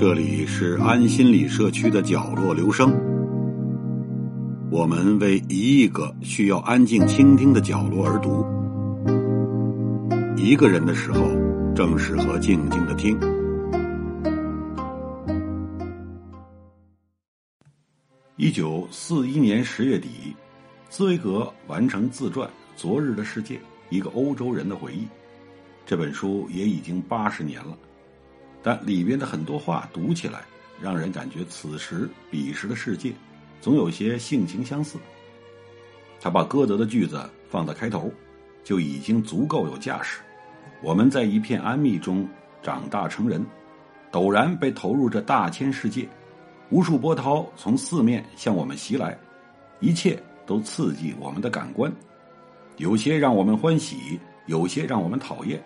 这里是安心理社区的角落，留声。我们为一亿个需要安静倾听的角落而读。一个人的时候，正适合静静的听。一九四一年十月底，茨威格完成自传《昨日的世界》，一个欧洲人的回忆。这本书也已经八十年了。但里边的很多话读起来，让人感觉此时彼时的世界，总有些性情相似。他把歌德的句子放在开头，就已经足够有架势。我们在一片安谧中长大成人，陡然被投入这大千世界，无数波涛从四面向我们袭来，一切都刺激我们的感官，有些让我们欢喜，有些让我们讨厌，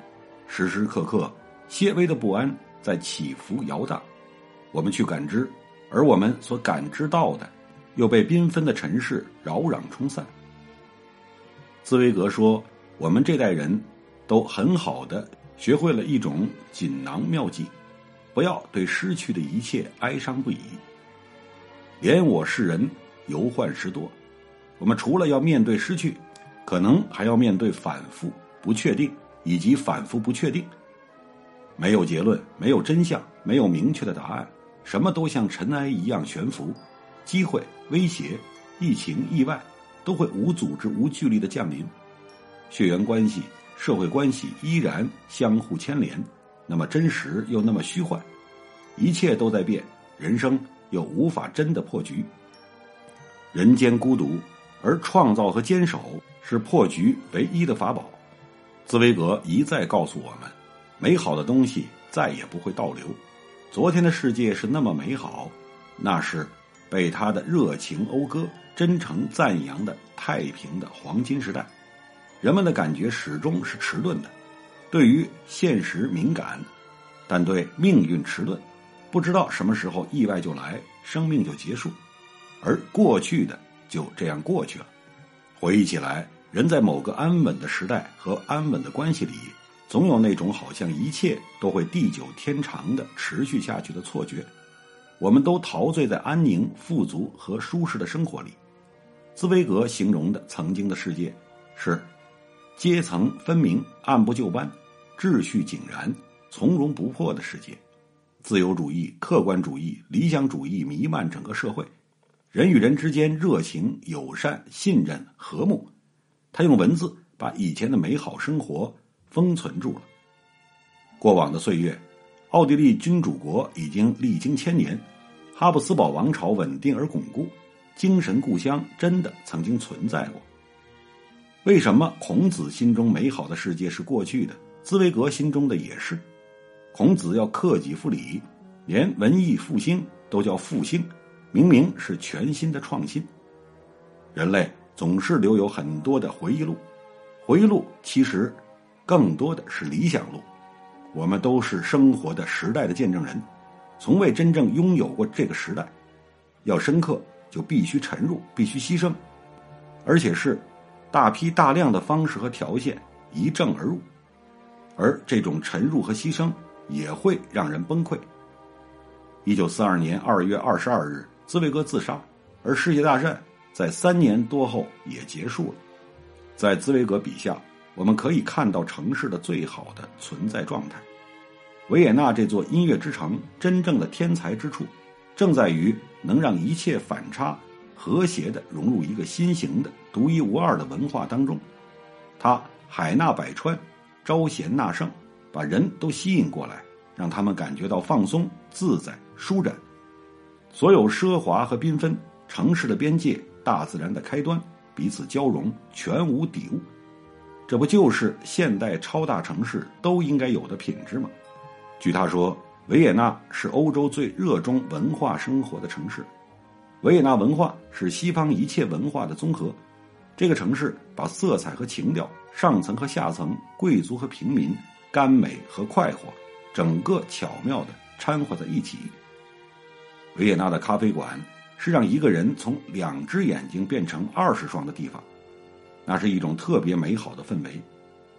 时时刻刻些微的不安。在起伏摇荡，我们去感知，而我们所感知到的，又被缤纷的尘世扰攘冲散。茨威格说：“我们这代人都很好的学会了一种锦囊妙计，不要对失去的一切哀伤不已。怜我世人忧患时多，我们除了要面对失去，可能还要面对反复不确定以及反复不确定。”没有结论，没有真相，没有明确的答案，什么都像尘埃一样悬浮。机会、威胁、疫情、意外，都会无组织、无距离的降临。血缘关系、社会关系依然相互牵连，那么真实又那么虚幻。一切都在变，人生又无法真的破局。人间孤独，而创造和坚守是破局唯一的法宝。茨威格一再告诉我们。美好的东西再也不会倒流。昨天的世界是那么美好，那是被他的热情讴歌、真诚赞扬的太平的黄金时代。人们的感觉始终是迟钝的，对于现实敏感，但对命运迟钝，不知道什么时候意外就来，生命就结束，而过去的就这样过去了。回忆起来，人在某个安稳的时代和安稳的关系里。总有那种好像一切都会地久天长的持续下去的错觉，我们都陶醉在安宁、富足和舒适的生活里。茨威格形容的曾经的世界是阶层分明、按部就班、秩序井然、从容不迫的世界，自由主义、客观主义、理想主义弥漫整个社会，人与人之间热情、友善、信任、和睦。他用文字把以前的美好生活。封存住了。过往的岁月，奥地利君主国已经历经千年，哈布斯堡王朝稳定而巩固，精神故乡真的曾经存在过。为什么孔子心中美好的世界是过去的？茨威格心中的也是。孔子要克己复礼，连文艺复兴都叫复兴，明明是全新的创新。人类总是留有很多的回忆录，回忆录其实。更多的是理想路，我们都是生活的时代的见证人，从未真正拥有过这个时代。要深刻，就必须沉入，必须牺牲，而且是大批大量的方式和条件一正而入。而这种沉入和牺牲也会让人崩溃。一九四二年二月二十二日，茨威格自杀，而世界大战在三年多后也结束了。在茨威格笔下。我们可以看到城市的最好的存在状态。维也纳这座音乐之城，真正的天才之处，正在于能让一切反差和谐的融入一个新型的、独一无二的文化当中。它海纳百川，招贤纳圣，把人都吸引过来，让他们感觉到放松、自在、舒展。所有奢华和缤纷，城市的边界，大自然的开端，彼此交融，全无抵触。这不就是现代超大城市都应该有的品质吗？据他说，维也纳是欧洲最热衷文化生活的城市。维也纳文化是西方一切文化的综合。这个城市把色彩和情调、上层和下层、贵族和平民、甘美和快活，整个巧妙的掺和在一起。维也纳的咖啡馆是让一个人从两只眼睛变成二十双的地方，那是一种特别美好的氛围。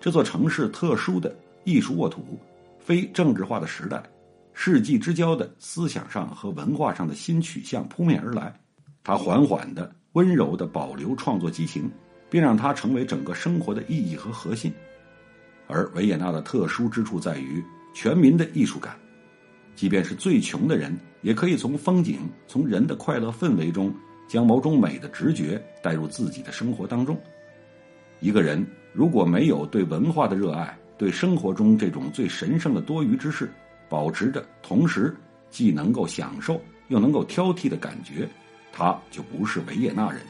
这座城市特殊的艺术沃土，非政治化的时代，世纪之交的思想上和文化上的新取向扑面而来。它缓缓的、温柔的保留创作激情，并让它成为整个生活的意义和核心。而维也纳的特殊之处在于全民的艺术感，即便是最穷的人，也可以从风景、从人的快乐氛围中，将某种美的直觉带入自己的生活当中。一个人如果没有对文化的热爱，对生活中这种最神圣的多余之事保持着同时既能够享受又能够挑剔的感觉，他就不是维也纳人。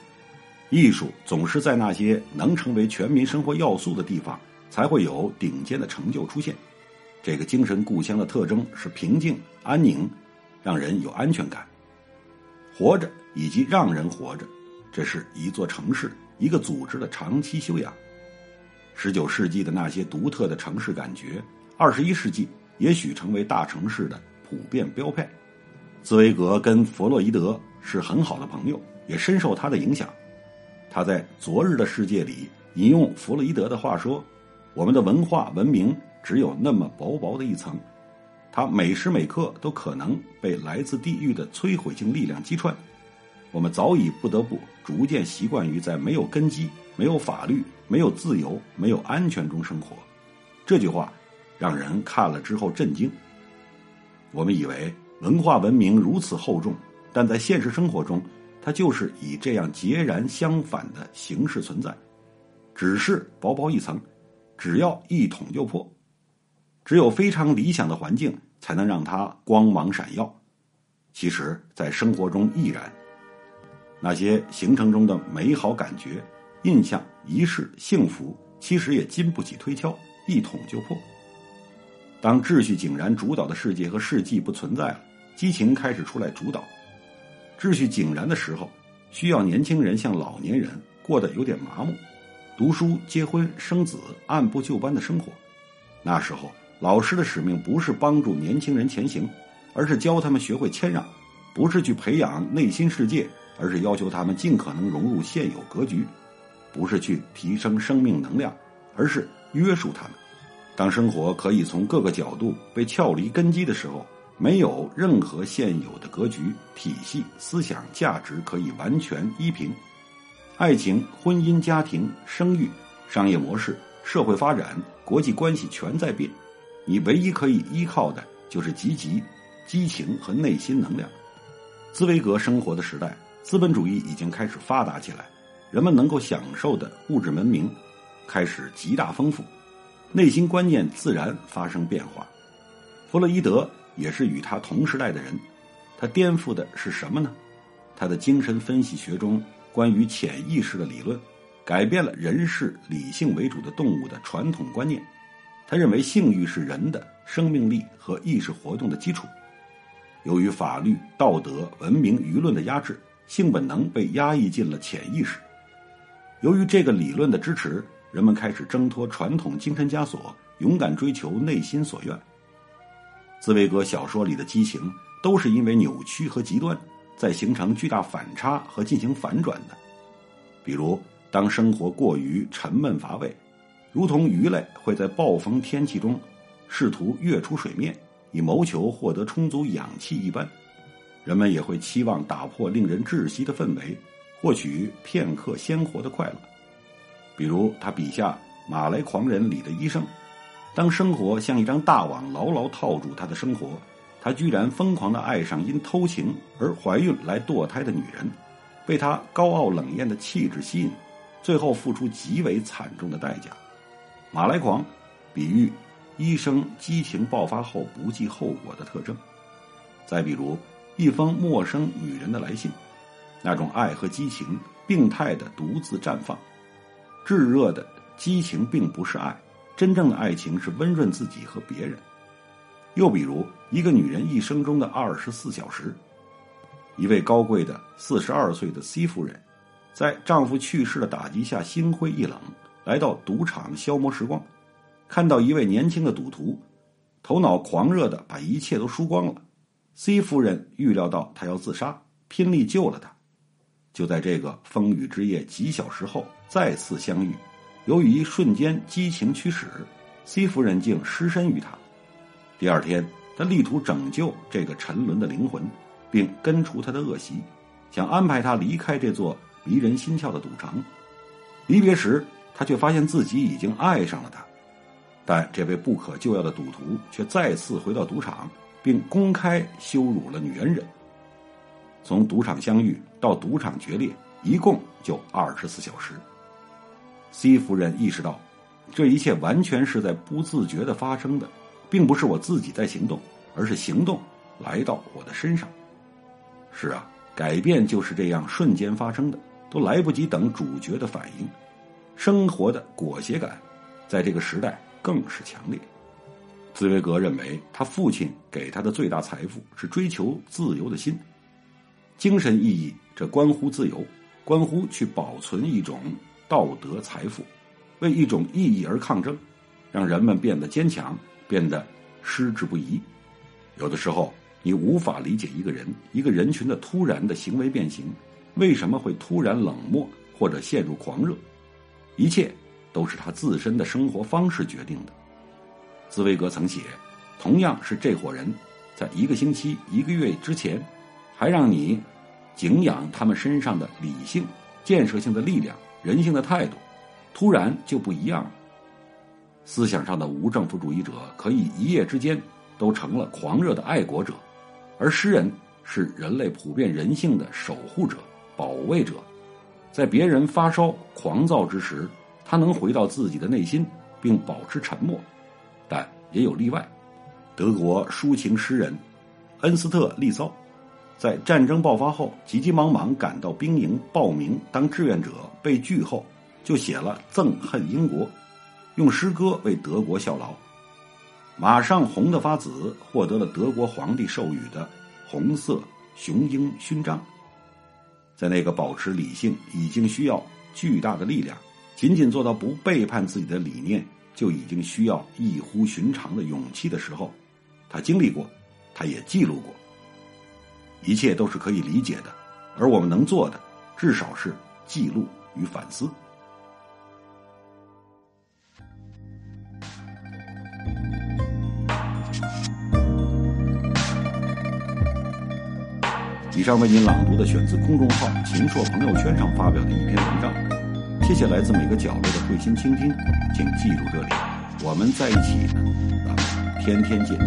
艺术总是在那些能成为全民生活要素的地方。才会有顶尖的成就出现。这个精神故乡的特征是平静、安宁，让人有安全感。活着以及让人活着，这是一座城市、一个组织的长期修养。十九世纪的那些独特的城市感觉，二十一世纪也许成为大城市的普遍标配。茨威格跟弗洛伊德是很好的朋友，也深受他的影响。他在《昨日的世界》里引用弗洛伊德的话说。我们的文化文明只有那么薄薄的一层，它每时每刻都可能被来自地狱的摧毁性力量击穿。我们早已不得不逐渐习惯于在没有根基、没有法律、没有自由、没有安全中生活。这句话让人看了之后震惊。我们以为文化文明如此厚重，但在现实生活中，它就是以这样截然相反的形式存在，只是薄薄一层。只要一捅就破，只有非常理想的环境才能让它光芒闪耀。其实，在生活中亦然。那些行程中的美好感觉、印象、仪式、幸福，其实也经不起推敲，一捅就破。当秩序井然主导的世界和世纪不存在了，激情开始出来主导。秩序井然的时候，需要年轻人像老年人过得有点麻木。读书、结婚、生子，按部就班的生活。那时候，老师的使命不是帮助年轻人前行，而是教他们学会谦让；不是去培养内心世界，而是要求他们尽可能融入现有格局；不是去提升生命能量，而是约束他们。当生活可以从各个角度被撬离根基的时候，没有任何现有的格局、体系、思想、价值可以完全依凭。爱情、婚姻、家庭、生育、商业模式、社会发展、国际关系全在变，你唯一可以依靠的就是积极、激情和内心能量。茨威格生活的时代，资本主义已经开始发达起来，人们能够享受的物质文明开始极大丰富，内心观念自然发生变化。弗洛伊德也是与他同时代的人，他颠覆的是什么呢？他的精神分析学中。关于潜意识的理论，改变了人是理性为主的动物的传统观念。他认为性欲是人的生命力和意识活动的基础。由于法律、道德、文明、舆论的压制，性本能被压抑进了潜意识。由于这个理论的支持，人们开始挣脱传统精神枷锁，勇敢追求内心所愿。茨威格小说里的激情，都是因为扭曲和极端。在形成巨大反差和进行反转的，比如当生活过于沉闷乏味，如同鱼类会在暴风天气中试图跃出水面，以谋求获得充足氧气一般，人们也会期望打破令人窒息的氛围，获取片刻鲜活的快乐。比如他笔下《马来狂人》里的医生，当生活像一张大网牢牢套住他的生活。他居然疯狂的爱上因偷情而怀孕来堕胎的女人，被她高傲冷艳的气质吸引，最后付出极为惨重的代价。马来狂，比喻医生激情爆发后不计后果的特征。再比如一封陌生女人的来信，那种爱和激情病态的独自绽放，炙热的激情并不是爱，真正的爱情是温润自己和别人。又比如，一个女人一生中的二十四小时，一位高贵的四十二岁的 C 夫人，在丈夫去世的打击下心灰意冷，来到赌场消磨时光，看到一位年轻的赌徒，头脑狂热的把一切都输光了。C 夫人预料到他要自杀，拼力救了他。就在这个风雨之夜几小时后再次相遇，由于瞬间激情驱使，C 夫人竟失身于他。第二天，他力图拯救这个沉沦的灵魂，并根除他的恶习，想安排他离开这座迷人心窍的赌城。离别时，他却发现自己已经爱上了他。但这位不可救药的赌徒却再次回到赌场，并公开羞辱了女恩人。从赌场相遇到赌场决裂，一共就二十四小时。C 夫人意识到，这一切完全是在不自觉的发生的，并不是我自己在行动，而是行动来到我的身上。是啊，改变就是这样瞬间发生的，都来不及等主角的反应。生活的裹挟感，在这个时代更是强烈。茨威格认为，他父亲给他的最大财富是追求自由的心。精神意义，这关乎自由，关乎去保存一种道德财富，为一种意义而抗争，让人们变得坚强，变得矢志不移。有的时候，你无法理解一个人、一个人群的突然的行为变形，为什么会突然冷漠或者陷入狂热？一切都是他自身的生活方式决定的。茨威格曾写：“同样是这伙人，在一个星期、一个月之前。”还让你敬仰他们身上的理性、建设性的力量、人性的态度，突然就不一样了。思想上的无政府主义者可以一夜之间都成了狂热的爱国者，而诗人是人类普遍人性的守护者、保卫者。在别人发烧狂躁之时，他能回到自己的内心并保持沉默，但也有例外。德国抒情诗人恩斯特·利骚。在战争爆发后，急急忙忙赶到兵营报名当志愿者，被拒后，就写了《憎恨英国》，用诗歌为德国效劳。马上红的发紫，获得了德国皇帝授予的红色雄鹰勋章。在那个保持理性已经需要巨大的力量，仅仅做到不背叛自己的理念就已经需要异乎寻常的勇气的时候，他经历过，他也记录过。一切都是可以理解的，而我们能做的，至少是记录与反思。上为您朗读的选自公众号“秦朔朋友圈”上发表的一篇文章。谢谢来自每个角落的慧心倾听，请记住这里，我们在一起，咱们天天见。